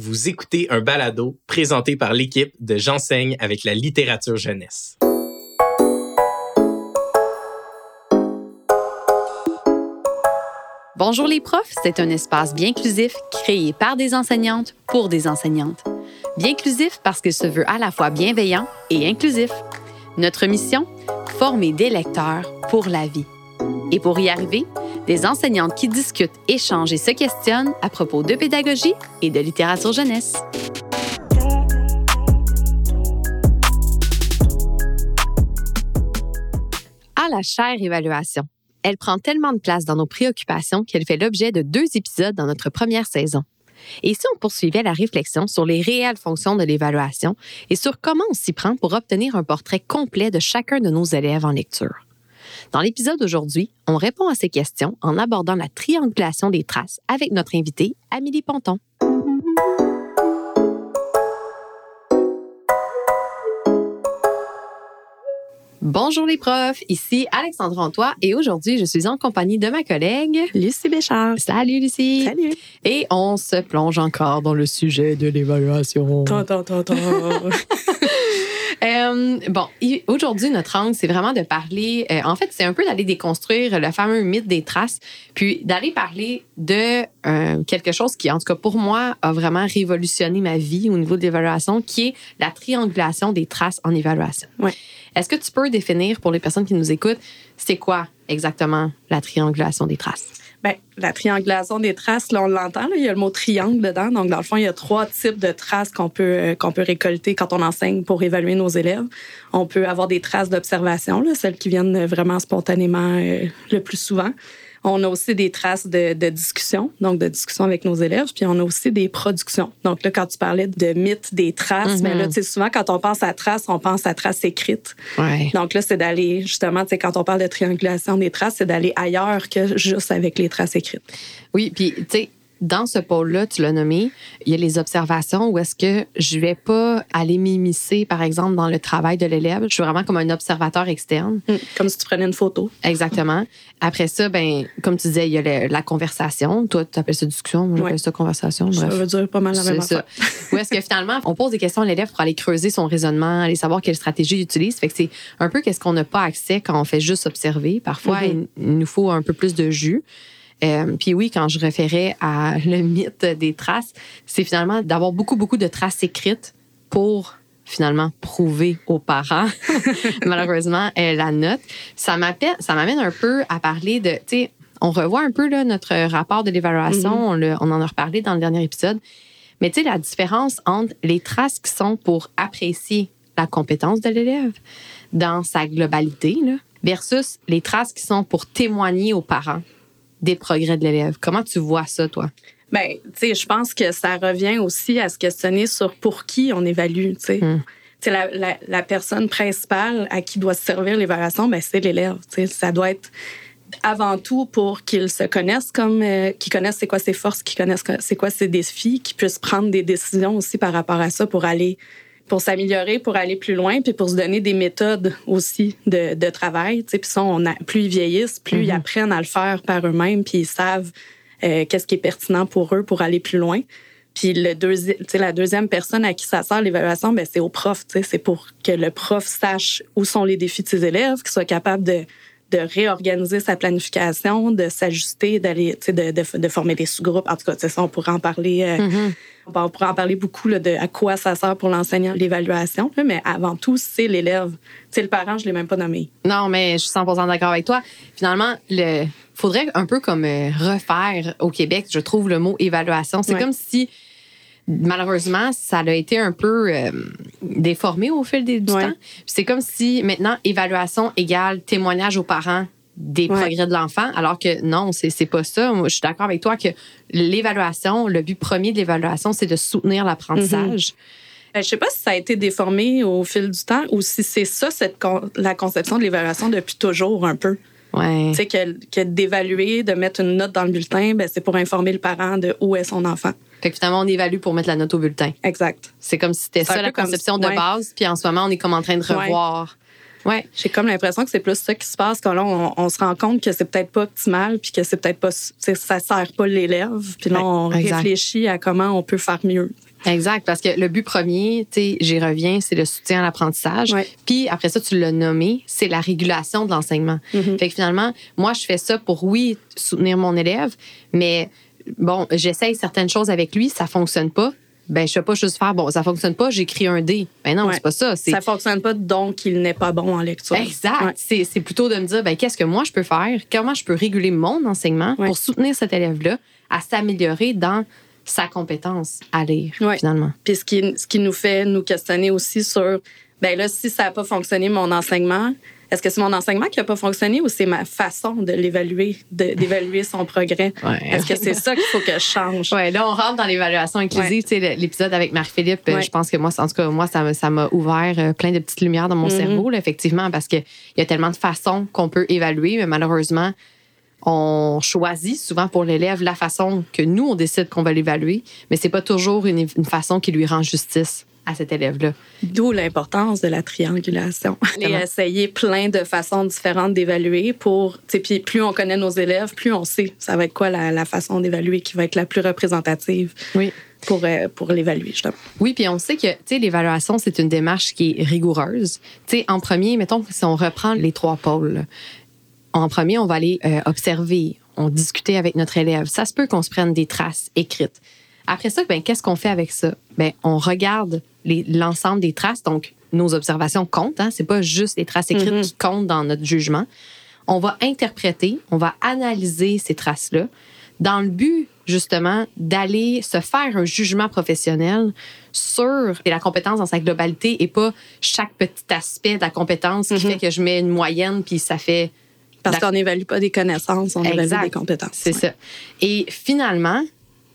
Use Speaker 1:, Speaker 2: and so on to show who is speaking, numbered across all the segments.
Speaker 1: Vous écoutez un balado présenté par l'équipe de J'enseigne avec la littérature jeunesse.
Speaker 2: Bonjour les profs, c'est un espace bien inclusif créé par des enseignantes pour des enseignantes. Bien inclusif parce qu'il se veut à la fois bienveillant et inclusif. Notre mission Former des lecteurs pour la vie. Et pour y arriver, des enseignantes qui discutent, échangent et se questionnent à propos de pédagogie et de littérature jeunesse. À la chère évaluation. Elle prend tellement de place dans nos préoccupations qu'elle fait l'objet de deux épisodes dans notre première saison. Et si on poursuivait la réflexion sur les réelles fonctions de l'évaluation et sur comment on s'y prend pour obtenir un portrait complet de chacun de nos élèves en lecture? Dans l'épisode d'aujourd'hui, on répond à ces questions en abordant la triangulation des traces avec notre invitée, Amélie Ponton. Bonjour les profs, ici Alexandre Antoine et aujourd'hui je suis en compagnie de ma collègue
Speaker 3: Lucie Béchard.
Speaker 2: Salut Lucie.
Speaker 3: Salut.
Speaker 2: Et on se plonge encore dans le sujet de l'évaluation. Euh, bon, aujourd'hui, notre angle, c'est vraiment de parler. Euh, en fait, c'est un peu d'aller déconstruire le fameux mythe des traces, puis d'aller parler de euh, quelque chose qui, en tout cas pour moi, a vraiment révolutionné ma vie au niveau de l'évaluation, qui est la triangulation des traces en évaluation.
Speaker 3: Ouais.
Speaker 2: Est-ce que tu peux définir pour les personnes qui nous écoutent, c'est quoi exactement la triangulation des traces?
Speaker 3: Bien, la triangulation des traces, là, on l'entend, il y a le mot triangle dedans. Donc, dans le fond, il y a trois types de traces qu'on peut, euh, qu'on peut récolter quand on enseigne pour évaluer nos élèves. On peut avoir des traces d'observation, celles qui viennent vraiment spontanément euh, le plus souvent. On a aussi des traces de, de, discussion, donc de discussion avec nos élèves, puis on a aussi des productions. Donc là, quand tu parlais de mythe des traces, mais là, mhm. tu sais, souvent, quand on pense à traces, on pense à traces écrites.
Speaker 2: Ouais.
Speaker 3: Donc là, c'est d'aller, justement, tu sais, quand on parle de triangulation des traces, c'est d'aller ailleurs que juste avec les traces écrites.
Speaker 2: Oui, puis, tu sais, dans ce pôle-là, tu l'as nommé, il y a les observations où est-ce que je vais pas aller m'immiscer, par exemple, dans le travail de l'élève. Je suis vraiment comme un observateur externe.
Speaker 3: Mmh, comme si tu prenais une photo.
Speaker 2: Exactement. Après ça, ben, comme tu disais, il y a la conversation. Toi, tu appelles ça discussion, moi, j'appelle ça conversation. Bref.
Speaker 3: Ça veut dire pas mal la même
Speaker 2: ça. Où est-ce que finalement, on pose des questions à l'élève pour aller creuser son raisonnement, aller savoir quelle stratégie il utilise. Fait que c'est un peu qu'est-ce qu'on n'a pas accès quand on fait juste observer. Parfois, mmh. il, il nous faut un peu plus de jus. Euh, puis oui, quand je référais à le mythe des traces, c'est finalement d'avoir beaucoup, beaucoup de traces écrites pour finalement prouver aux parents, malheureusement, euh, la note. Ça m'amène un peu à parler de, tu sais, on revoit un peu là, notre rapport de l'évaluation, mm-hmm. on, on en a reparlé dans le dernier épisode. Mais tu sais, la différence entre les traces qui sont pour apprécier la compétence de l'élève dans sa globalité, là, versus les traces qui sont pour témoigner aux parents des progrès de l'élève. Comment tu vois ça, toi?
Speaker 3: Bien, tu sais, je pense que ça revient aussi à se questionner sur pour qui on évalue, tu sais. Hmm. La, la, la, personne principale à qui doit se servir l'évaluation, ben, c'est l'élève. Ça doit être avant tout pour qu'il se connaisse comme euh, qu'il connaisse c'est quoi ses forces, qu'il connaisse c'est quoi ses défis, qu'il puisse prendre des décisions aussi par rapport à ça pour aller pour s'améliorer, pour aller plus loin, puis pour se donner des méthodes aussi de, de travail. Puis ça, on a, plus ils vieillissent, plus ils mhm. apprennent à le faire par eux-mêmes, puis ils savent euh, qu'est-ce qui est pertinent pour eux pour aller plus loin. Puis le la deuxième personne à qui ça sert l'évaluation, ben c'est au prof. C'est pour que le prof sache où sont les défis de ses élèves, qu'il soit capable de de réorganiser sa planification, de s'ajuster, d'aller, de, de, de, former des sous-groupes. En tout cas, ça, on pourrait en parler. Euh, mm-hmm. On pourrait en parler beaucoup là, de à quoi ça sert pour l'enseignant l'évaluation, mais avant tout, c'est l'élève. C'est le parent, je l'ai même pas nommé.
Speaker 2: Non, mais je suis 100% d'accord avec toi. Finalement, le faudrait un peu comme euh, refaire au Québec, je trouve le mot évaluation. C'est comme si malheureusement, ça a été un peu euh, déformé au fil du temps. C'est comme si maintenant, évaluation égale témoignage aux parents des progrès de l'enfant, alors que non, c'est pas ça. Moi, je suis d'accord avec toi que l'évaluation, le but premier de l'évaluation, c'est de soutenir l'apprentissage.
Speaker 3: Je ne Je sais pas si ça a été déformé au fil du temps ou si c'est ça cette la conception de l'évaluation depuis toujours un peu.
Speaker 2: Ouais.
Speaker 3: Tu sais, que, d'évaluer, de mettre une note dans le bulletin, ben, c'est pour informer le parent de où est son enfant.
Speaker 2: Fait que finalement, on évalue pour mettre la note au bulletin.
Speaker 3: Exact.
Speaker 2: C'est comme si c'était ça la conception de base, puis en ce moment, on est comme en train de revoir. Ouais.
Speaker 3: J'ai comme l'impression que c'est plus ça qui se passe quand là, on, se rend compte que c'est peut-être pas optimal, puis que c'est peut-être pas, ça sert pas l'élève, puis là, on réfléchit à comment on peut faire mieux.
Speaker 2: Exact, parce que le but premier, tu sais, j'y reviens, c'est le soutien à l'apprentissage. Puis après ça, tu l'as nommé, c'est la régulation de l'enseignement. Mm-hmm. Fait que finalement, moi, je fais ça pour, oui, soutenir mon élève, mais bon, j'essaye certaines choses avec lui, ça fonctionne pas. Ben, je ne pas juste faire, bon, ça fonctionne pas, j'écris un D. Ben non, c'est pas ça.
Speaker 3: Ça fonctionne pas, donc il n'est pas bon en lecture.
Speaker 2: Exact. C'est plutôt de me dire, ben, qu'est-ce que moi je peux faire? Comment je peux réguler mon enseignement pour soutenir cet élève-là à s'améliorer dans sa compétence à lire, finalement.
Speaker 3: Puis ce qui, ce qui nous fait nous questionner aussi sur, ben là, si ça n'a pas fonctionné, mon enseignement, est-ce que c'est mon enseignement qui n'a pas fonctionné ou c'est ma façon de l'évaluer, d'évaluer son progrès? Est-ce que c'est ça qu'il faut que je change?
Speaker 2: Oui, là, on rentre dans l'évaluation inclusive. L'épisode avec Marie-Philippe, je pense que moi, en tout cas, moi, ça m'a ouvert euh, plein de petites lumières dans mon mm-hmm. cerveau, effectivement, parce qu'il y a tellement de façons qu'on peut évaluer, mais malheureusement, on choisit souvent pour l'élève la façon que nous, on décide qu'on va l'évaluer, mais c'est pas toujours une, façon qui lui rend justice à cet élève-là.
Speaker 3: D'où l'importance de la triangulation. Et essayer plein de façons différentes d'évaluer pour, puis plus on connaît nos élèves, plus on sait ça va être quoi la, façon d'évaluer qui va être la plus représentative.
Speaker 2: Oui.
Speaker 3: Pour, euh, pour l'évaluer, justement.
Speaker 2: Oui, puis on sait que l'évaluation, c'est une démarche qui est rigoureuse. sais, en premier, mettons, si on reprend les trois pôles, en premier, on va aller euh, observer, on discuter avec notre élève. Ça se peut qu'on se prenne des traces écrites. Après ça, ben, qu'est-ce qu'on fait avec ça? Ben, on regarde l'ensemble des traces. Donc, nos observations comptent. Hein? C'est pas juste les traces écrites mm-hmm. qui comptent dans notre jugement. On va interpréter, on va analyser ces traces-là dans le but, justement, d'aller se faire un jugement professionnel sur la compétence dans sa globalité et pas chaque petit aspect de la compétence qui mm-hmm. fait que je mets une moyenne puis ça fait
Speaker 3: parce qu'on n'évalue pas des connaissances, on évalue des compétences.
Speaker 2: C'est ça. Et finalement,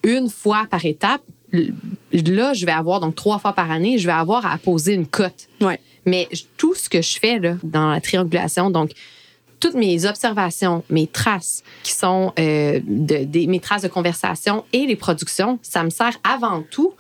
Speaker 2: une fois par étape, là, je vais avoir, donc trois fois par année, je vais avoir à poser une cote.
Speaker 3: Ouais.
Speaker 2: Mais tout ce que je fais là, dans la triangulation, donc toutes mes observations, mes traces qui sont euh, de, mes traces de conversation et les productions, ça me sert avant tout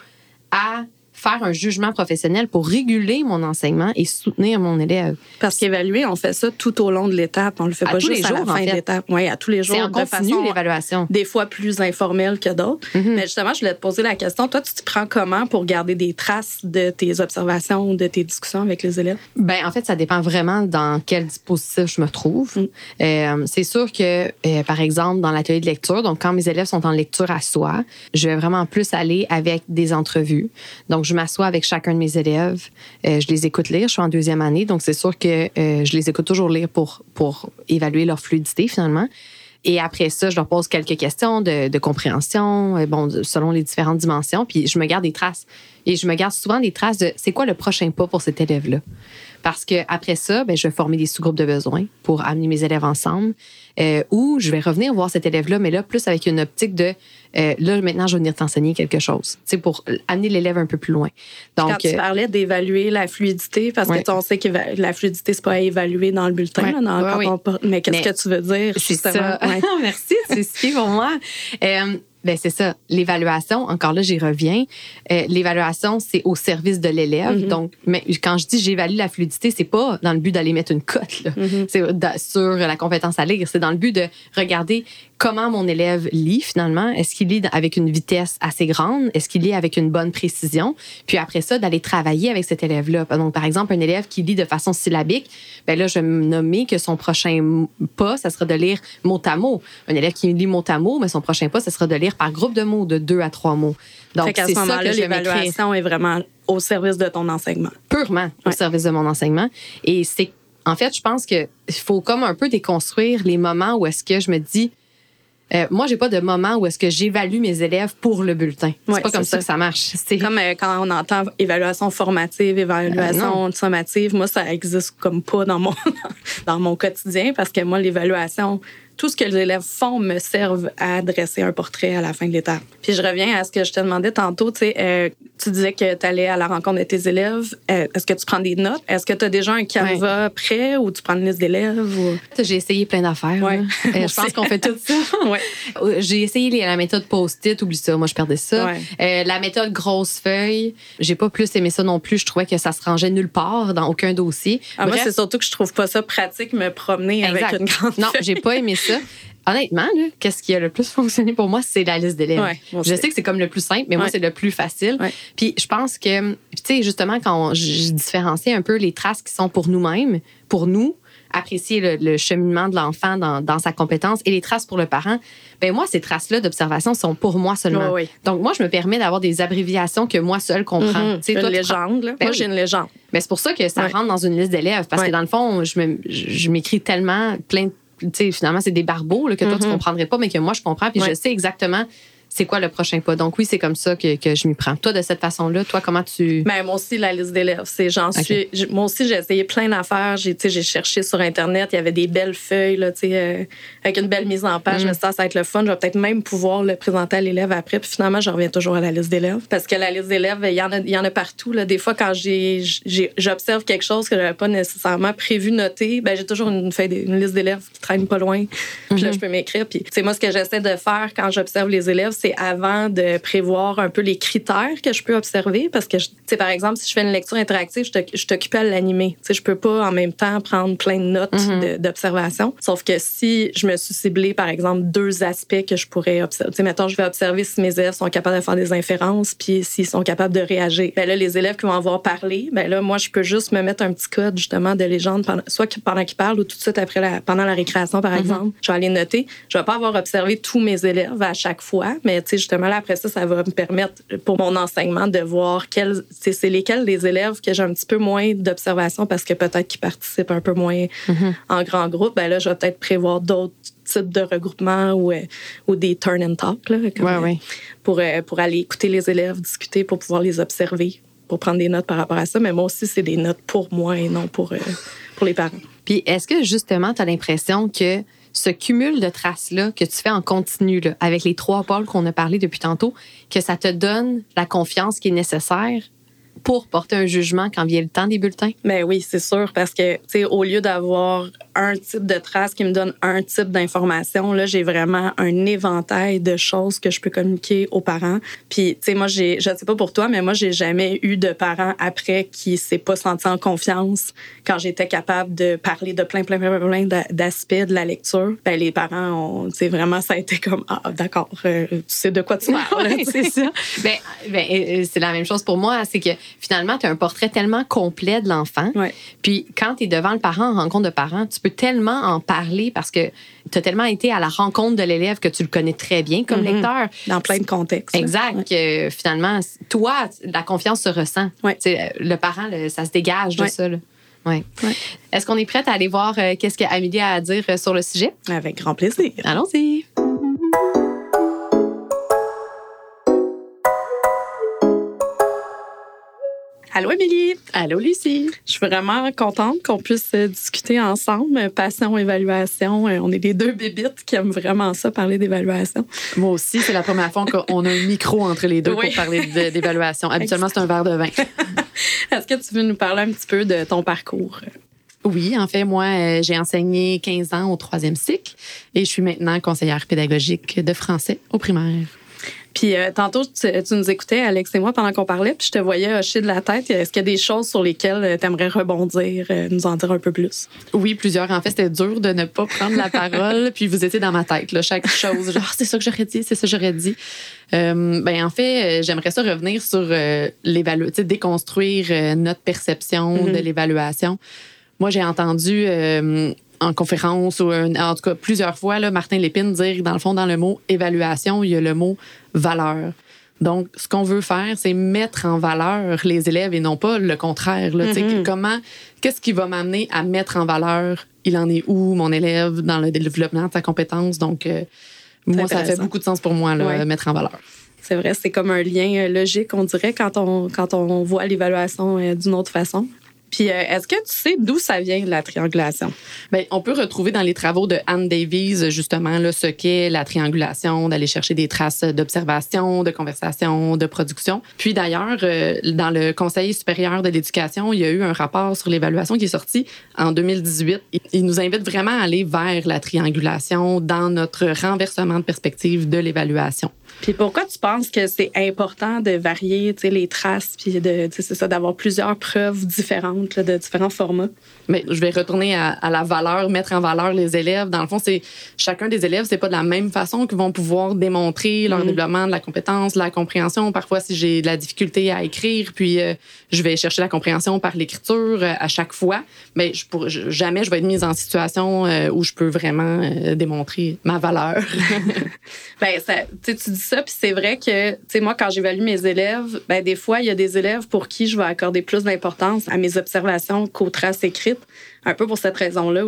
Speaker 2: à faire un jugement professionnel pour réguler mon enseignement et soutenir mon élève.
Speaker 3: Parce qu'évaluer, on fait ça tout au long de l'étape. On le fait pas juste à la fin de l'étape. Oui, à tous les jours.
Speaker 2: C'est en de façon l'évaluation.
Speaker 3: Des fois plus informelle que d'autres. Mm-hmm. Mais justement, je voulais te poser la question. Toi, tu te prends comment pour garder des traces de tes observations ou de tes discussions avec les élèves?
Speaker 2: Ben, en fait, ça dépend vraiment dans quel dispositif je me trouve. Mm. Euh, c'est sûr que, euh, par exemple, dans l'atelier de lecture, donc quand mes élèves sont en lecture à soi, je vais vraiment plus aller avec des entrevues. Donc, je je m'assois avec chacun de mes élèves, euh, je les écoute lire. Je suis en deuxième année, donc c'est sûr que euh, je les écoute toujours lire pour, pour évaluer leur fluidité finalement. Et après ça, je leur pose quelques questions de, compréhension, euh, bon, selon les différentes dimensions. Puis je me garde des traces. Et je me garde souvent des traces de c'est quoi le prochain pas pour cet élève-là? Parce que après ça, ben, je vais former des sous-groupes de besoins pour amener mes élèves ensemble. Euh, ou je vais revenir voir cet élève-là, mais là, plus avec une optique de euh, là, maintenant, je vais venir t'enseigner quelque chose, tu pour amener l'élève un peu plus loin.
Speaker 3: Donc, Quand tu euh, parlais d'évaluer la fluidité, parce que on sait que la fluidité, c'est pas à évaluer dans le bulletin, mais qu'est-ce que tu veux dire?
Speaker 2: C'est ça. Merci, c'est ce qui pour moi. Ben c'est ça. L'évaluation, encore là, j'y reviens. Euh, l'évaluation, c'est au service de l'élève. Mm-hmm. Donc, mais quand je dis j'évalue la fluidité, c'est pas dans le but d'aller mettre une cote. Mm-hmm. C'est sur la compétence à lire. C'est dans le but de regarder comment mon élève lit finalement. Est-ce qu'il lit avec une vitesse assez grande? Est-ce qu'il lit avec une bonne précision? Puis après ça, d'aller travailler avec cet élève-là. Donc, par exemple, un élève qui lit de façon syllabique, ben là, je vais me nommer que son prochain pas, ça sera de lire mot à mot. Un élève qui lit mot à mot, mais son prochain pas, ça sera de lire par groupe de mots, de deux à trois mots.
Speaker 3: Donc, c'est ça que l'évaluation est vraiment au service de ton enseignement.
Speaker 2: Purement au service de mon enseignement. Et c'est, en fait, je pense qu'il faut comme un peu déconstruire les moments où est-ce que je me dis, euh, moi, j'ai pas de moment où est-ce que j'évalue mes élèves pour le bulletin. C'est pas comme ça. que ça marche.
Speaker 3: C'est comme euh, quand on entend évaluation formative, évaluation euh, sommative. Moi, ça existe comme pas dans mon dans mon quotidien parce que moi, l'évaluation, tout ce que les élèves font me servent à dresser un portrait à la fin de l'étape. Puis je reviens à ce que je te demandais tantôt. Tu, sais, euh, tu disais que tu allais à la rencontre de tes élèves. Euh, est-ce que tu prends des notes? Est-ce que tu as déjà un canevas prêt ou tu prends une liste d'élèves? Ou...
Speaker 2: J'ai essayé plein d'affaires. Ouais. Euh, je pense qu'on fait tout ça. ouais. J'ai essayé la méthode post-it. Oublie ça. Moi, je perdais ça. la méthode grosse feuille. J'ai pas plus aimé ça non plus. Je trouvais que ça se rangeait nulle part dans aucun dossier.
Speaker 3: Ah, moi, c'est surtout que je trouve pas ça pratique me promener avec une grande
Speaker 2: Non, j'ai pas aimé ça. Honnêtement, qu'est-ce qui a le plus fonctionné pour moi, c'est la liste d'élèves. je sais que c'est comme le plus simple, mais moi, c'est le plus facile. Puis je pense que, tu sais, justement, quand je différencie un peu les traces qui sont pour nous-mêmes, pour nous, apprécier le, cheminement de l'enfant dans, sa compétence et les traces pour le parent, ben moi, ces traces-là d'observation sont pour moi seulement. Donc, moi, je me permets d'avoir des abréviations que moi seul comprends.
Speaker 3: C'est mm-hmm. une légende. Là. Ben moi, j'ai une légende.
Speaker 2: Mais ben, c'est pour ça que ça rentre dans une liste d'élèves, parce que dans le fond, je m'écris tellement plein de finalement, c'est des barbeaux que toi, tu ne mm-hmm. comprendrais pas, mais que moi, je comprends. Puis je sais exactement c'est quoi le prochain pas? Donc oui, c'est comme ça que, que, je m'y prends. Toi, de cette façon-là, toi, comment tu...
Speaker 3: Ben, moi aussi, la liste d'élèves, c'est j'en suis... Moi aussi, j'ai essayé plein d'affaires. J'ai, j'ai cherché sur Internet, il y avait des belles feuilles, là, euh, avec une belle mise en page. Je me mm. ça va être le fun. Je vais peut-être même pouvoir le présenter à l'élève après. Puis finalement, je reviens toujours à la liste d'élèves. Parce que la liste d'élèves, il y en a, il y en a partout. Là. Des fois, quand j'ai, j'observe quelque chose que je n'avais pas nécessairement prévu noter, ben, j'ai toujours une, feuille, une liste d'élèves qui traîne pas loin. Puis là, mm-hmm. je peux m'écrire. Puis, moi, ce que j'essaie de faire quand j'observe les élèves, c'est avant de prévoir un peu les critères que je peux observer parce que, tu par exemple, si je fais une lecture interactive, je t'occupe à l'animer. Tu sais, je peux pas en même temps prendre plein de notes mm-hmm. d'observation. Sauf que si je me suis ciblé, par exemple, deux aspects que je pourrais observer, tu sais, mettons, je vais observer si mes élèves sont capables de faire des inférences puis s'ils sont capables de réagir. Ben là, les élèves qui vont avoir parlé, ben là, moi, je peux juste me mettre un petit code, justement, de légende, pendant, soit pendant qu'ils parlent ou tout de suite après la, pendant la récréation, par mm-hmm. exemple. Je vais aller noter. Je vais pas avoir observé tous mes élèves à chaque fois, mais, tu sais, justement, là, après ça, ça va me permettre pour mon enseignement de voir quels, c'est lesquels des élèves que j'ai un petit peu moins d'observation parce que peut-être qu'ils participent un peu moins mm-hmm. en grand groupe. Ben là, je vais peut-être prévoir d'autres types de regroupements ou, euh, ou des turn and talk là, Pour, euh, pour aller écouter les élèves, discuter, pour pouvoir les observer, pour prendre des notes par rapport à ça. Mais moi aussi, c'est des notes pour moi et non pour, euh, pour les parents.
Speaker 2: Puis est-ce que justement, tu as l'impression que ce cumul de traces-là que tu fais en continu, avec les trois pôles qu'on a parlé depuis tantôt, que ça te donne la confiance qui est nécessaire pour porter un jugement quand vient le temps des bulletins?
Speaker 3: Mais ben oui, c'est sûr, parce que, tu sais, au lieu d'avoir un type de trace qui me donne un type d'information, là, j'ai vraiment un éventail de choses que je peux communiquer aux parents. Puis, tu sais, moi, j'ai, je sais pas pour toi, mais moi, j'ai jamais eu de parents après qui s'est pas senti en confiance quand j'étais capable de parler de plein, plein, plein, plein d'aspects de la lecture. Ben, les parents ont, tu sais, vraiment, ça a été comme, ah, d'accord, euh, tu sais de quoi tu parles.
Speaker 2: c'est ça. ben, ben c'est la même chose pour moi, c'est que finalement, tu as un portrait tellement complet de l'enfant. Puis quand tu es devant le parent en rencontre de parents, tu peux tellement en parler parce que tu as tellement été à la rencontre de l'élève que tu le connais très bien comme mm-hmm. lecteur.
Speaker 3: Dans plein de contextes.
Speaker 2: Exact. finalement, toi, la confiance se ressent. Le parent, ça se dégage de ça. Ouais. Est-ce qu'on est prête à aller voir euh, qu'est-ce qu'Amélie a à dire euh, sur le sujet?
Speaker 3: Avec grand plaisir.
Speaker 2: Allons-y.
Speaker 3: Allô, Émilie.
Speaker 2: Allô, Lucie.
Speaker 3: Je suis vraiment contente qu'on puisse euh, discuter ensemble. Passion, évaluation. Euh, on est les deux bébites qui aiment vraiment ça, parler d'évaluation.
Speaker 2: Moi aussi, c'est la première fois qu'on a un micro entre les deux pour parler d'évaluation. Habituellement, c'est un verre de vin.
Speaker 3: Est-ce que tu veux nous parler un petit peu de ton parcours?
Speaker 2: Oui, en fait, moi, euh, j'ai enseigné 15 ans au troisième cycle et je suis maintenant conseillère pédagogique de français au primaire.
Speaker 3: Puis euh, tantôt, tu, nous écoutais, Alex et moi, pendant qu'on parlait, puis je te voyais hocher de la tête. Est-ce qu'il y a des choses sur lesquelles euh, tu aimerais rebondir, euh, nous en dire un peu plus?
Speaker 2: Oui, plusieurs. En fait, c'était dur de ne pas prendre la parole, puis vous étiez dans ma tête, là, chaque chose. Genre, c'est ça que j'aurais dit, c'est ça que j'aurais dit. ben, en fait, j'aimerais ça revenir sur l'évaluation, déconstruire notre perception de mm-hmm. l'évaluation. Moi, j'ai entendu en conférence ou en tout cas plusieurs fois, là, Martin Lépine dire, dans le fond, dans le mot évaluation, il y a le mot valeur. Donc, ce qu'on veut faire, c'est mettre en valeur les élèves et non pas le contraire. Là, mm-hmm. Comment, qu'est-ce qui va m'amener à mettre en valeur, il en est où, mon élève, dans le développement de sa compétence. Donc, euh, moi, ça fait beaucoup de sens pour moi, là, mettre en valeur.
Speaker 3: C'est vrai, c'est comme un lien euh, logique, on dirait, quand on, quand on voit l'évaluation euh, d'une autre façon. Puis, euh, est-ce que tu sais d'où ça vient, la triangulation?
Speaker 2: Bien, on peut retrouver dans les travaux de Anne Davies, justement, là, ce qu'est la triangulation, d'aller chercher des traces d'observation, de conversation, de production. Puis, d'ailleurs, euh, dans le Conseil supérieur de l'éducation, il y a eu un rapport sur l'évaluation qui est sorti en 2018. Il nous invite vraiment à aller vers la triangulation dans notre renversement de perspective de l'évaluation.
Speaker 3: Puis pourquoi tu penses que c'est important de varier les traces, puis de, c'est ça, d'avoir plusieurs preuves différentes de différents formats?
Speaker 4: Mais je vais retourner à, la valeur, mettre en valeur les élèves. Dans le fond, c'est chacun des élèves, c'est pas de la même façon qu'ils vont pouvoir démontrer leur mm. développement de la compétence, de la compréhension. Parfois, si j'ai de la difficulté à écrire, puis euh, je vais chercher la compréhension par l'écriture euh, à chaque fois, mais je pour, jamais je vais être mise en situation euh, où je peux vraiment démontrer ma valeur.
Speaker 3: ben, ça, tu dis ça, puis c'est vrai que, tu sais, moi, quand j'évalue mes élèves, ben, des fois, il y a des élèves pour qui je vais accorder plus d'importance à mes observations qu'aux traces écrites, un peu pour cette raison-là,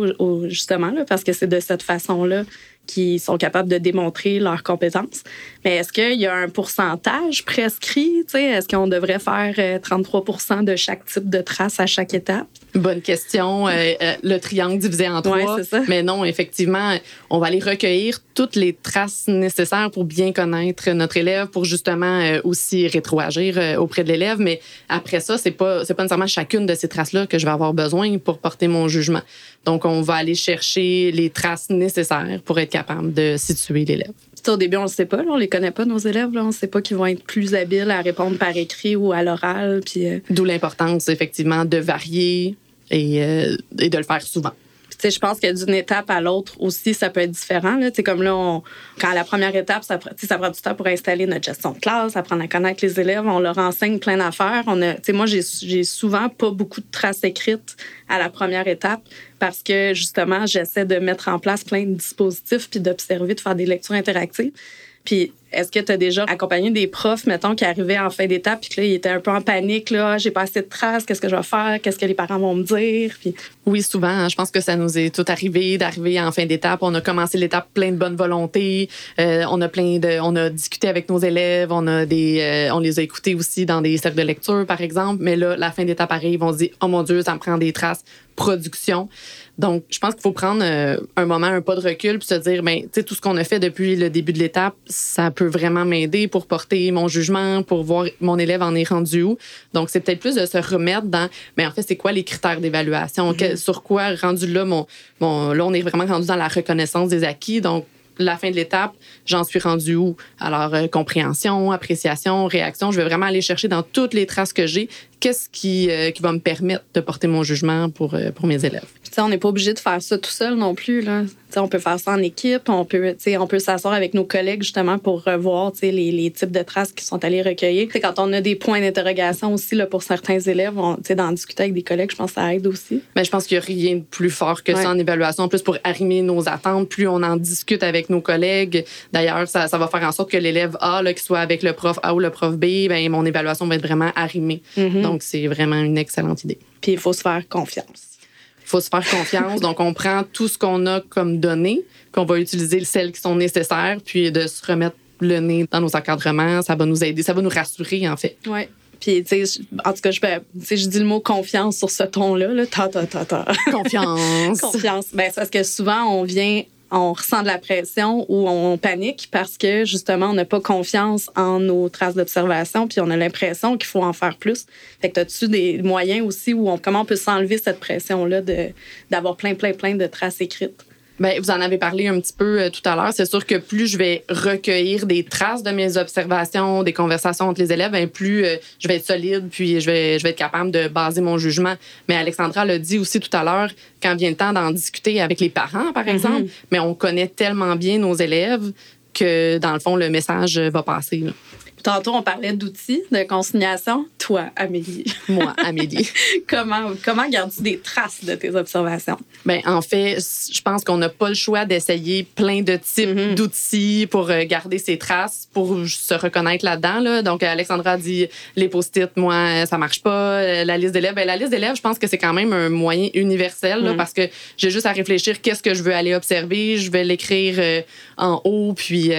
Speaker 3: justement, là, parce que c'est de cette façon-là qui sont capables de démontrer leurs compétences. Mais est-ce qu'il y a un pourcentage prescrit? Est-ce qu'on devrait faire 33 euh, de chaque type de trace à chaque étape?
Speaker 4: Bonne question. Euh, euh, le triangle divisé en trois.
Speaker 3: ça.
Speaker 4: Mais non, effectivement, on va aller recueillir toutes les traces nécessaires pour bien connaître notre élève, pour justement aussi rétroagir auprès de l'élève. Mais après ça, c'est pas pas nécessairement chacune de ces traces-là que je vais avoir besoin pour porter mon jugement. Donc, on va aller chercher les traces nécessaires pour être capable de situer l'élève.
Speaker 3: Au début, on ne sait pas, on on les connaît pas, nos élèves. On ne sait pas qu'ils vont être plus habiles à répondre par écrit ou à l'oral. Puis, euh,
Speaker 4: D'où l'importance, effectivement, de varier et, euh, et de le faire souvent
Speaker 3: je pense que d'une étape à l'autre aussi, ça peut être différent. Là. Comme là, quand la première étape, ça, ça prend du temps pour installer notre gestion de classe, apprendre à connaître les élèves, on leur enseigne plein d'affaires. On a, moi, j'ai souvent pas beaucoup de traces écrites à la première étape parce que justement, j'essaie de mettre en place plein de dispositifs puis d'observer, de faire des lectures interactives. Puis est-ce que tu as déjà accompagné des profs, mettons, qui arrivaient en fin d'étape puis que là, ils étaient un peu en panique, là, j'ai pas assez de traces, qu'est-ce que je vais faire, qu'est-ce que les parents vont me dire? Puis...
Speaker 4: Oui, souvent, hein, je pense que ça nous est tout arrivé d'arriver en fin d'étape. On a commencé l'étape plein de bonne volonté, euh, on a plein de, on a discuté avec nos élèves, on a des, euh, on les a écoutés aussi dans des cercles de lecture, par exemple. Mais là, la fin d'étape arrive, on se dit, oh mon Dieu, ça me prend des traces, production. Donc, je pense qu'il faut prendre euh, un moment, un pas de recul, puis se dire, ben, tu sais, tout ce qu'on a fait depuis le début de l'étape, ça peut vraiment m'aider pour porter mon jugement, pour voir mon élève en est rendu où. Donc, c'est peut-être plus de se remettre dans, mais en fait, c'est quoi les critères d'évaluation? Mm-hmm. Sur quoi, rendu là, mon, mon, là, on est vraiment rendu dans la reconnaissance des acquis. Donc, la fin de l'étape, j'en suis rendu où? Alors, euh, compréhension, appréciation, réaction, je vais vraiment aller chercher dans toutes les traces que j'ai qu'est-ce qui, euh, qui va me permettre de porter mon jugement pour, euh, pour mes élèves?
Speaker 3: On n'est pas obligé de faire ça tout seul non plus. Là. on peut faire ça en équipe, on peut, on peut s'asseoir avec nos collègues justement pour revoir les, les types de traces qui sont allés recueillir. quand on a des points d'interrogation aussi là, pour certains élèves, d'en discuter avec des collègues, je pense que ça aide aussi.
Speaker 4: Mais je pense qu'il n'y a rien de plus fort que ça en évaluation. En plus, pour arrimer nos attentes, plus on en discute avec nos collègues. D'ailleurs, ça, ça va faire en sorte que l'élève A, qu'il soit avec le prof A ou le prof B, ben, mon évaluation va être vraiment arrimée. Mm-hmm. Donc, c'est vraiment une excellente idée.
Speaker 3: Puis il faut se faire confiance.
Speaker 4: Il faut se faire confiance. Donc, on prend tout ce qu'on a comme données, qu'on va utiliser celles qui sont nécessaires, puis de se remettre le nez dans nos encadrements. Ça va nous aider, ça va nous rassurer, en fait.
Speaker 3: Oui. Puis, tu sais, en tout cas, je, je dis le mot confiance sur ce ton-là. Là. Ta, ta, ta, ta.
Speaker 4: Confiance.
Speaker 3: confiance. Ben, c'est parce que souvent, on vient on ressent de la pression ou on panique parce que justement, on n'a pas confiance en nos traces d'observation, puis on a l'impression qu'il faut en faire plus. Fait que as-tu des moyens aussi où on, comment on peut s'enlever cette pression-là d'avoir plein, plein, plein de traces écrites?
Speaker 4: Bien, vous en avez parlé un petit peu euh, tout à l'heure. C'est sûr que plus je vais recueillir des traces de mes observations, des conversations entre les élèves, bien, plus euh, je vais être solide, puis je vais, je vais être capable de baser mon jugement. Mais Alexandra l'a dit aussi tout à l'heure, quand vient le temps d'en discuter avec les parents, par mm-hmm. exemple, mais on connaît tellement bien nos élèves que, dans le fond, le message va passer.
Speaker 3: Tantôt, on parlait d'outils de consignation. Toi, Amélie.
Speaker 4: Moi, Amélie.
Speaker 3: comment comment gardes-tu des traces de tes observations?
Speaker 4: Bien, en fait, je pense qu'on n'a pas le choix d'essayer plein de types mm-hmm. d'outils pour euh, garder ces traces, pour se reconnaître là-dedans. Là. Donc, Alexandra dit les post-it, moi, ça marche pas. Euh, la liste d'élèves, ben, la liste d'élèves, je pense que c'est quand même un moyen universel mm. parce que j'ai juste à réfléchir qu'est-ce que je veux aller observer. Je vais l'écrire euh, en haut, puis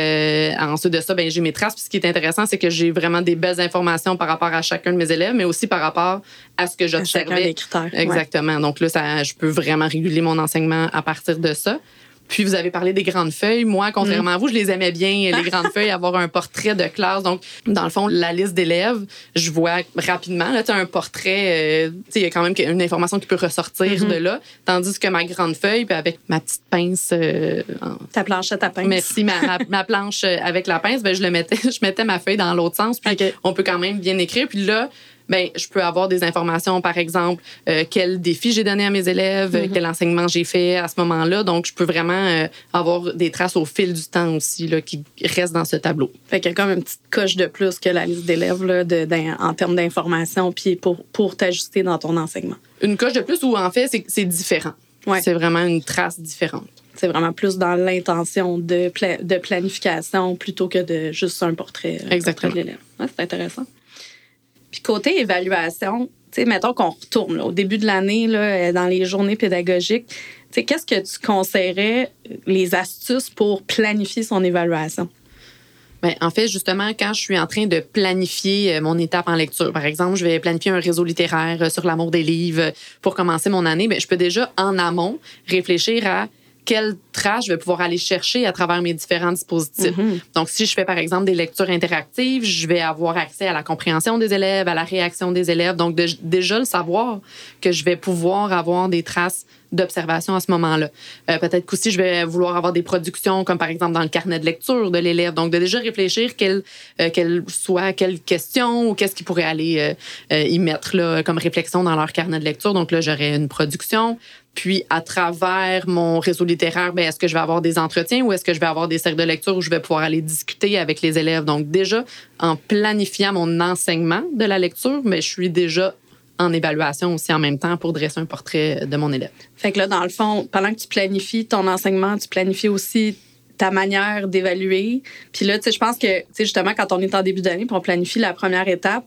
Speaker 4: ensuite de ça, ben, j'ai mes traces. Puis ce qui est intéressant, c'est que j'ai vraiment des belles informations par rapport à chacun de mes élèves, mais aussi par rapport à ce que j'observais.
Speaker 3: critères.
Speaker 4: Exactement. Donc là, ça, je peux vraiment réguler mon enseignement à partir de ça. Puis vous avez parlé des grandes feuilles. Moi, contrairement à vous, je les aimais bien, les grandes feuilles, avoir un portrait de classe. Donc, dans le fond, la liste d'élèves, je vois rapidement, là, tu as un portrait, euh, il y a quand même une information qui peut ressortir
Speaker 3: Mm-hmm.
Speaker 4: de là. Tandis que ma grande feuille, puis avec ma petite pince, euh,
Speaker 3: Ta planchette à pince.
Speaker 4: merci, ma, ma, ma planche euh, avec la pince, ben, je le mettais, je mettais ma feuille dans l'autre sens. Puis on peut quand même bien écrire. Puis là, ben, je peux avoir des informations, par exemple, euh, quel défi j'ai donné à mes élèves,
Speaker 3: Mm-hmm.
Speaker 4: euh, quel enseignement j'ai fait à ce moment-là. Donc, je peux vraiment euh, avoir des traces au fil du temps aussi là, qui restent dans ce tableau.
Speaker 3: Fait qu'il y a comme une petite coche de plus que la liste d'élèves en termes d'information puis pour, pour t'ajuster dans ton enseignement.
Speaker 4: Une coche de plus où, en fait, c'est différent.
Speaker 3: Ouais.
Speaker 4: C'est vraiment une trace différente.
Speaker 3: C'est vraiment plus dans l'intention de, pla- de planification plutôt que de juste un portrait, un
Speaker 4: Exactement.
Speaker 3: portrait de l'élève. Ouais, c'est intéressant. Côté évaluation, tu sais, mettons qu'on retourne au début de l'année là, euh, dans les journées pédagogiques. Tu sais, qu'est-ce que tu conseillerais euh, les astuces pour planifier son évaluation?
Speaker 4: Ben, en fait, justement, quand je suis en train de planifier euh, mon étape en lecture, par exemple, je vais planifier un réseau littéraire sur l'amour des livres pour commencer mon année, ben, je peux déjà en amont réfléchir à quelle trace je vais pouvoir aller chercher à travers mes différents dispositifs. Donc, si je fais, par exemple, des lectures interactives, je vais avoir accès à la compréhension des élèves, à la réaction des élèves. Donc, de- déjà le savoir que je vais pouvoir avoir des traces d'observation à ce moment-là. Euh, Peut-être qu'aussi, je vais vouloir avoir des productions, comme par exemple dans le carnet de lecture de l'élève. Donc, de déjà réfléchir quelle, euh, quelle soit quelle question ou qu'est-ce qu'ils pourrait aller euh, euh, y mettre là, comme réflexion dans leur carnet de lecture. Donc, là, j'aurais une production. Puis, à travers mon réseau littéraire, ben, est-ce que je vais avoir des entretiens ou est-ce que je vais avoir des cercles de lecture où je vais pouvoir aller discuter avec les élèves? Donc, déjà, en planifiant mon enseignement de la lecture, mais je suis déjà en évaluation aussi en même temps pour dresser un portrait de mon élève.
Speaker 3: Fait que là, dans le fond, pendant que tu planifies ton enseignement, tu planifies aussi ta manière d'évaluer. Puis là, tu sais, je pense que, tu sais, justement, quand on est en début d'année, puis on planifie la première étape,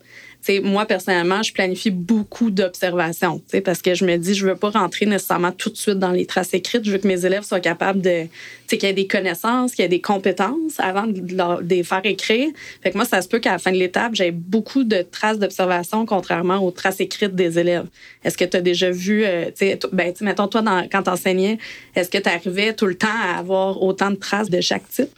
Speaker 3: moi, personnellement, je planifie beaucoup d'observations, parce que je me dis, je veux pas rentrer nécessairement tout de suite dans les traces écrites. Je veux que mes élèves soient capables de, qu'il y ait des connaissances, qu'il y ait des compétences avant de, les faire écrire. Fait que moi, ça se peut qu'à la fin de l'étape, j'ai beaucoup de traces d'observation, contrairement aux traces écrites des élèves. Est-ce que tu as déjà vu, euh, ben, mettons, toi, quand tu enseignais, est-ce que tu arrivais tout le temps à avoir autant de traces de chaque type?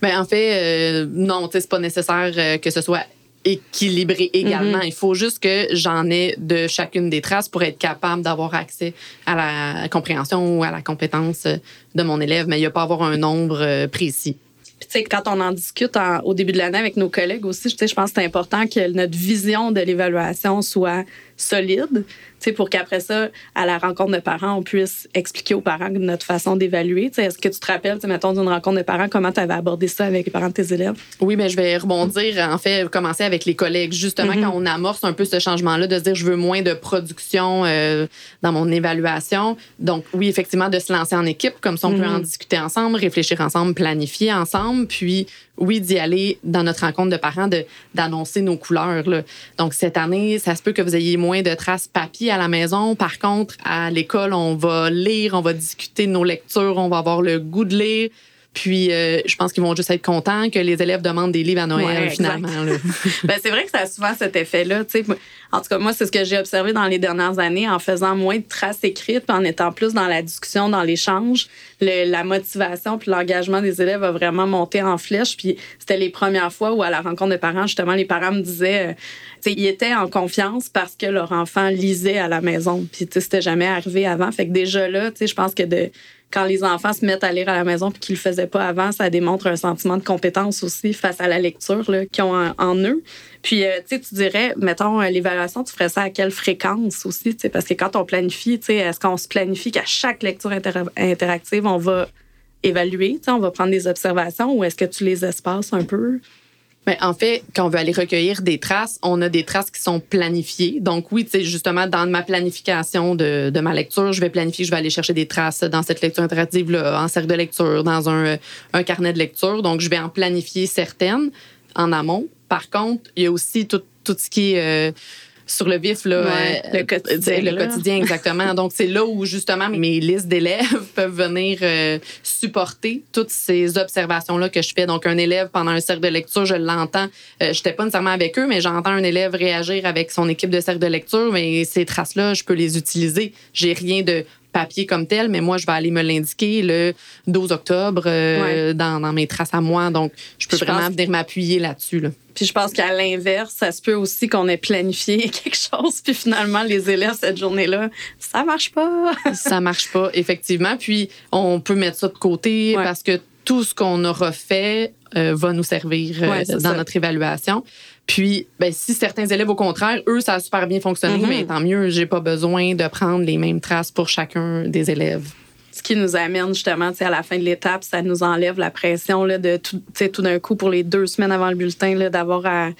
Speaker 4: Ben, en fait, euh, non, c'est pas nécessaire euh, que ce soit équilibré également. Il faut juste que j'en ai de chacune des traces pour être capable d'avoir accès à la compréhension ou à la compétence euh, de mon élève, mais il n'y a pas à avoir un nombre euh, précis.
Speaker 3: Puis, tu sais, quand on en discute en- au début de l'année avec nos collègues aussi, je pense que c'est important que notre vision de l'évaluation soit solide, tu sais, pour qu'après ça, à la rencontre de parents, on puisse expliquer aux parents notre façon d'évaluer. Tu sais, Est-ce que tu te rappelles, mettons, d'une rencontre de parents, comment tu avais abordé ça avec les parents de tes élèves?
Speaker 4: Oui, mais je vais rebondir, en fait, commencer avec les collègues. Justement, quand on amorce un peu ce changement-là, de se dire je veux moins de production euh, dans mon évaluation. Donc, oui, effectivement, de se lancer en équipe, comme ça, on peut en discuter ensemble, réfléchir ensemble, planifier ensemble. Puis, oui, d'y aller dans notre rencontre de parents, d'annoncer nos couleurs. là. Donc, cette année, ça se peut que vous ayez moins de traces papier à la maison. Par contre, à l'école, on va lire, on va discuter de nos lectures, on va avoir le goût de lire. Puis, euh, je pense qu'ils vont juste être contents que les élèves demandent des livres à Noël,
Speaker 3: Ouais,
Speaker 4: finalement.
Speaker 3: Ben, c'est vrai que ça a souvent cet effet-là. En tout cas, moi, c'est ce que j'ai observé dans les dernières années en faisant moins de traces écrites, puis en étant plus dans la discussion, dans l'échange. La motivation puis l'engagement des élèves a vraiment monté en flèche. Puis c'était les premières fois où, à la rencontre de parents, justement, les parents me disaient, euh, tu sais, ils étaient en confiance parce que leur enfant lisait à la maison. Puis, tu sais, c'était jamais arrivé avant. Fait que déjà là, tu sais, je pense que de quand les enfants se mettent à lire à la maison puis qu'ils le faisaient pas avant, ça démontre un sentiment de compétence aussi face à la lecture qu'ils ont en, eux. Puis, euh, tu dirais, mettons, euh, l'évaluation, tu ferais ça à quelle fréquence aussi, parce que quand on planifie, est-ce qu'on se planifie qu'à chaque lecture inter- interactive, on va évaluer, on va prendre des observations ou est-ce que tu les espaces un peu?
Speaker 4: Ben, en fait, quand on veut aller recueillir des traces, on a des traces qui sont planifiées. Donc oui, tu justement, dans ma planification de, ma lecture, je vais planifier, je vais aller chercher des traces dans cette lecture interactive là, en cercle de lecture, dans un, carnet de lecture. Donc, je vais en planifier certaines en amont. Par contre, il y a aussi tout, tout ce qui est... euh, sur le vif, là,
Speaker 3: Ouais,
Speaker 4: euh,
Speaker 3: le quotidien,
Speaker 4: Le
Speaker 3: là.
Speaker 4: quotidien, exactement. Donc, c'est là où, justement, mes listes d'élèves peuvent venir euh, supporter toutes ces observations-là que je fais. Donc, un élève, pendant un cercle de lecture, je l'entends. Euh, je n'étais pas nécessairement avec eux, mais j'entends un élève réagir avec son équipe de cercle de lecture. Mais ces traces-là, je peux les utiliser. J'ai rien de papier comme tel, mais moi, je vais aller me l'indiquer le 12 octobre euh, dans, dans, mes traces à moi. Donc, je peux vraiment venir m'appuyer là-dessus. Là.
Speaker 3: Puis je pense qu'à l'inverse, ça se peut aussi qu'on ait planifié quelque chose, puis finalement, les élèves, cette journée-là, ça marche pas.
Speaker 4: ça marche pas, effectivement. Puis on peut mettre ça de côté parce que tout ce qu'on aura fait euh, va nous servir euh, dans notre évaluation. Puis, ben, si certains élèves, au contraire, eux, ça a super bien fonctionné, mm-hmm. mais tant mieux, j'ai pas besoin de prendre les mêmes traces pour chacun des élèves
Speaker 3: ce qui nous amène justement à la fin de l'étape, ça nous enlève la pression là, de tout, tout d'un coup pour les deux semaines avant le bulletin d'avoir à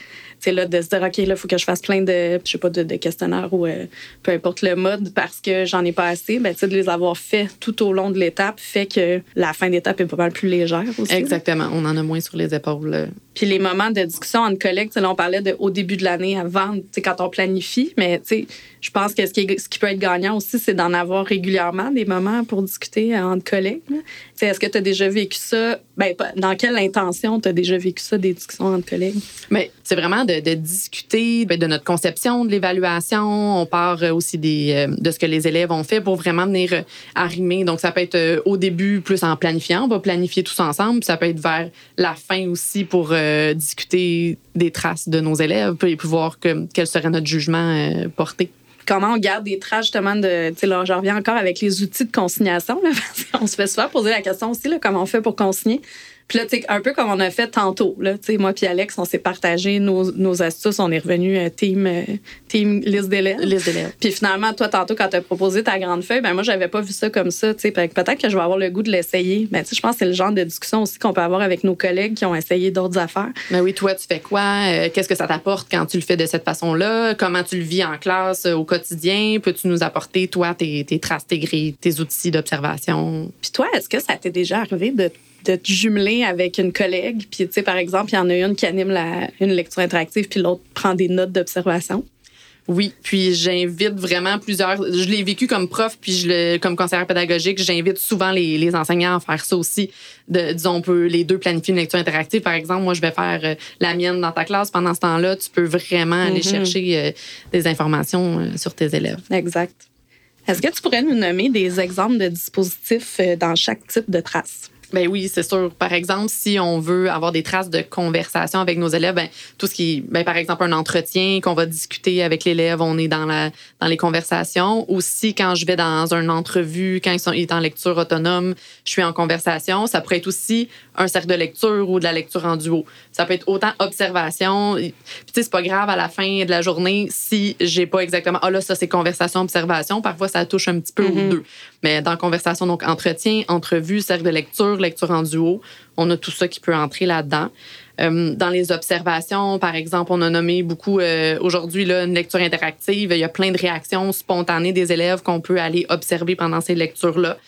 Speaker 3: là, de se dire, OK, là, il faut que je fasse plein de, je sais pas, de, questionnaires ou euh, peu importe le mode parce que j'en ai pas assez, ben, de les avoir fait tout au long de l'étape fait que la fin d'étape est pas mal plus légère aussi.
Speaker 4: Exactement. On en a moins sur les épaules. Euh.
Speaker 3: Puis les moments de discussion entre collègues, là, on parlait de, au début de l'année avant, quand on planifie, mais je pense que ce qui, ce qui peut être gagnant aussi, c'est d'en avoir régulièrement des moments pour discuter entre collègues. Est-ce que tu as déjà vécu ça? Ben, dans quelle intention tu as déjà vécu ça, des discussions entre collègues?
Speaker 4: C'est vraiment de, discuter ben, de notre conception de l'évaluation. On part euh, aussi des, euh, de ce que les élèves ont fait pour vraiment venir euh, arrimer. Donc, ça peut être au début plus en planifiant. On va planifier tous ensemble. ça peut être vers la fin aussi pour discuter des traces de nos élèves et puis voir que, quel serait notre jugement porté
Speaker 3: comment on garde des traces justement de. Tu sais, là, je reviens encore avec les outils de consignation. On se fait souvent poser la question aussi, là, comment on fait pour consigner. Puis là, tu sais, un peu comme on a fait tantôt, là, tu sais, moi puis Alex, on s'est partagé nos, nos, astuces. On est revenu euh, team, euh, team liste d'élèves.
Speaker 4: Liste d'élèves.
Speaker 3: Puis finalement, toi, tantôt, quand tu as proposé ta grande feuille, ben moi, j'avais pas vu ça comme ça, tu sais. Peut-être que je vais avoir le goût de l'essayer. Ben, tu sais, je pense que c'est le genre de discussion aussi qu'on peut avoir avec nos collègues qui ont essayé d'autres affaires.
Speaker 4: Ben oui, toi, tu fais quoi? Euh, qu'est-ce que ça t'apporte quand tu le fais de cette façon-là? Comment tu le vis en classe au quotidien? Peux-tu nous apporter, toi, tes, tes traces, tes grilles, tes outils d'observation?
Speaker 3: Puis toi, est-ce que ça t'est déjà arrivé de de te jumeler avec une collègue. Puis, tu sais, par exemple, il y en a une qui anime la, une lecture interactive, puis l'autre prend des notes d'observation.
Speaker 4: Oui, puis j'invite vraiment plusieurs. Je l'ai vécu comme prof, puis je le, comme conseillère pédagogique, j'invite souvent les, les, enseignants à faire ça aussi. De, disons, on peut les deux planifier une lecture interactive. Par exemple, moi, je vais faire euh, la mienne dans ta classe. Pendant ce temps-là, tu peux vraiment aller mm-hmm. chercher euh, des informations euh, sur tes élèves.
Speaker 3: Exact. Est-ce que tu pourrais nous nommer des exemples de dispositifs dans chaque type de trace?
Speaker 4: Ben oui, c'est sûr. Par exemple, si on veut avoir des traces de conversation avec nos élèves, ben, tout ce qui, ben, par exemple, un entretien qu'on va discuter avec l'élève, on est dans la dans les conversations. Aussi, quand je vais dans une entrevue, quand ils sont est en lecture autonome, je suis en conversation. Ça pourrait être aussi un cercle de lecture ou de la lecture en duo. Ça peut être autant observation. Puis tu sais, c'est pas grave à la fin de la journée si j'ai pas exactement. Ah là, ça c'est conversation, observation. Parfois, ça touche un petit peu aux mm-hmm. deux. Mais dans conversation, donc entretien, entrevue, cercle de lecture lecture en duo. On a tout ça qui peut entrer là-dedans. Euh, dans les observations, par exemple, on a nommé beaucoup euh, aujourd'hui une lecture interactive. Il y a plein de réactions spontanées des élèves qu'on peut aller observer pendant ces lectures-là.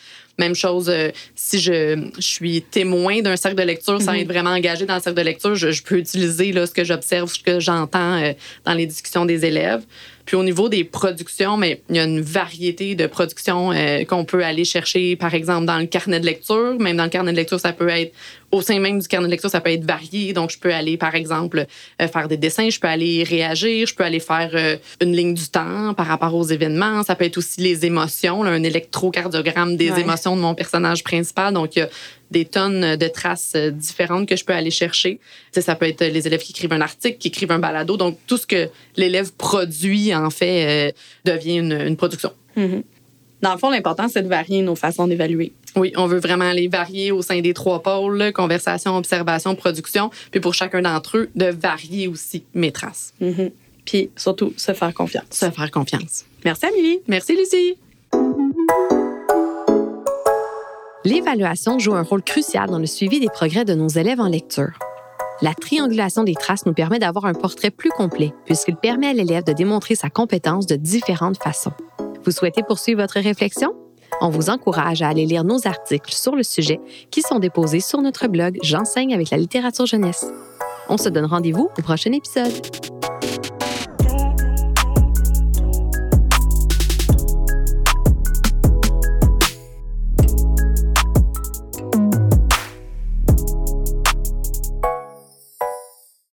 Speaker 4: Même chose, euh, si je, je, suis témoin d'un cercle de lecture sans mhm. être vraiment engagé dans le cercle de lecture, je, je peux utiliser là, ce que j'observe, ce que j'entends dans les discussions des élèves. Puis au niveau des productions, mais il y a une variété de productions euh, qu'on peut aller chercher, par exemple, dans le carnet de lecture. Même dans le carnet de lecture, ça peut être au sein même du carnet de lecture, ça peut être varié. Donc, je peux aller, par exemple, euh, faire des dessins, je peux aller réagir, je peux aller faire euh, une ligne du temps par rapport aux événements. Ça peut être aussi les émotions, un électrocardiogramme des émotions de mon personnage principal. Donc, il y a des tonnes de traces euh, différentes que je peux aller chercher. ça peut être les élèves qui écrivent un article, qui écrivent un balado. Donc, tout ce que l'élève produit, en fait, devient une, production.
Speaker 3: Mm-hmm. Dans le fond, l'important, c'est de varier nos façons d'évaluer.
Speaker 4: Oui, on veut vraiment les varier au sein des trois pôles, conversation, observation, production. Puis pour chacun d'entre eux, de varier aussi mes traces.
Speaker 3: Mm-hmm. Puis surtout, se faire confiance.
Speaker 4: Se faire confiance.
Speaker 3: Merci, Amélie.
Speaker 4: Merci, Lucie.
Speaker 2: L'évaluation joue un rôle crucial dans le suivi des progrès de nos élèves en lecture. La triangulation des traces nous permet d'avoir un portrait plus complet puisqu'il permet à l'élève de démontrer sa compétence de différentes façons. Vous souhaitez poursuivre votre réflexion? On vous encourage à aller lire nos articles sur le sujet qui sont déposés sur notre blog J'enseigne avec la littérature jeunesse. On se donne rendez-vous au prochain épisode.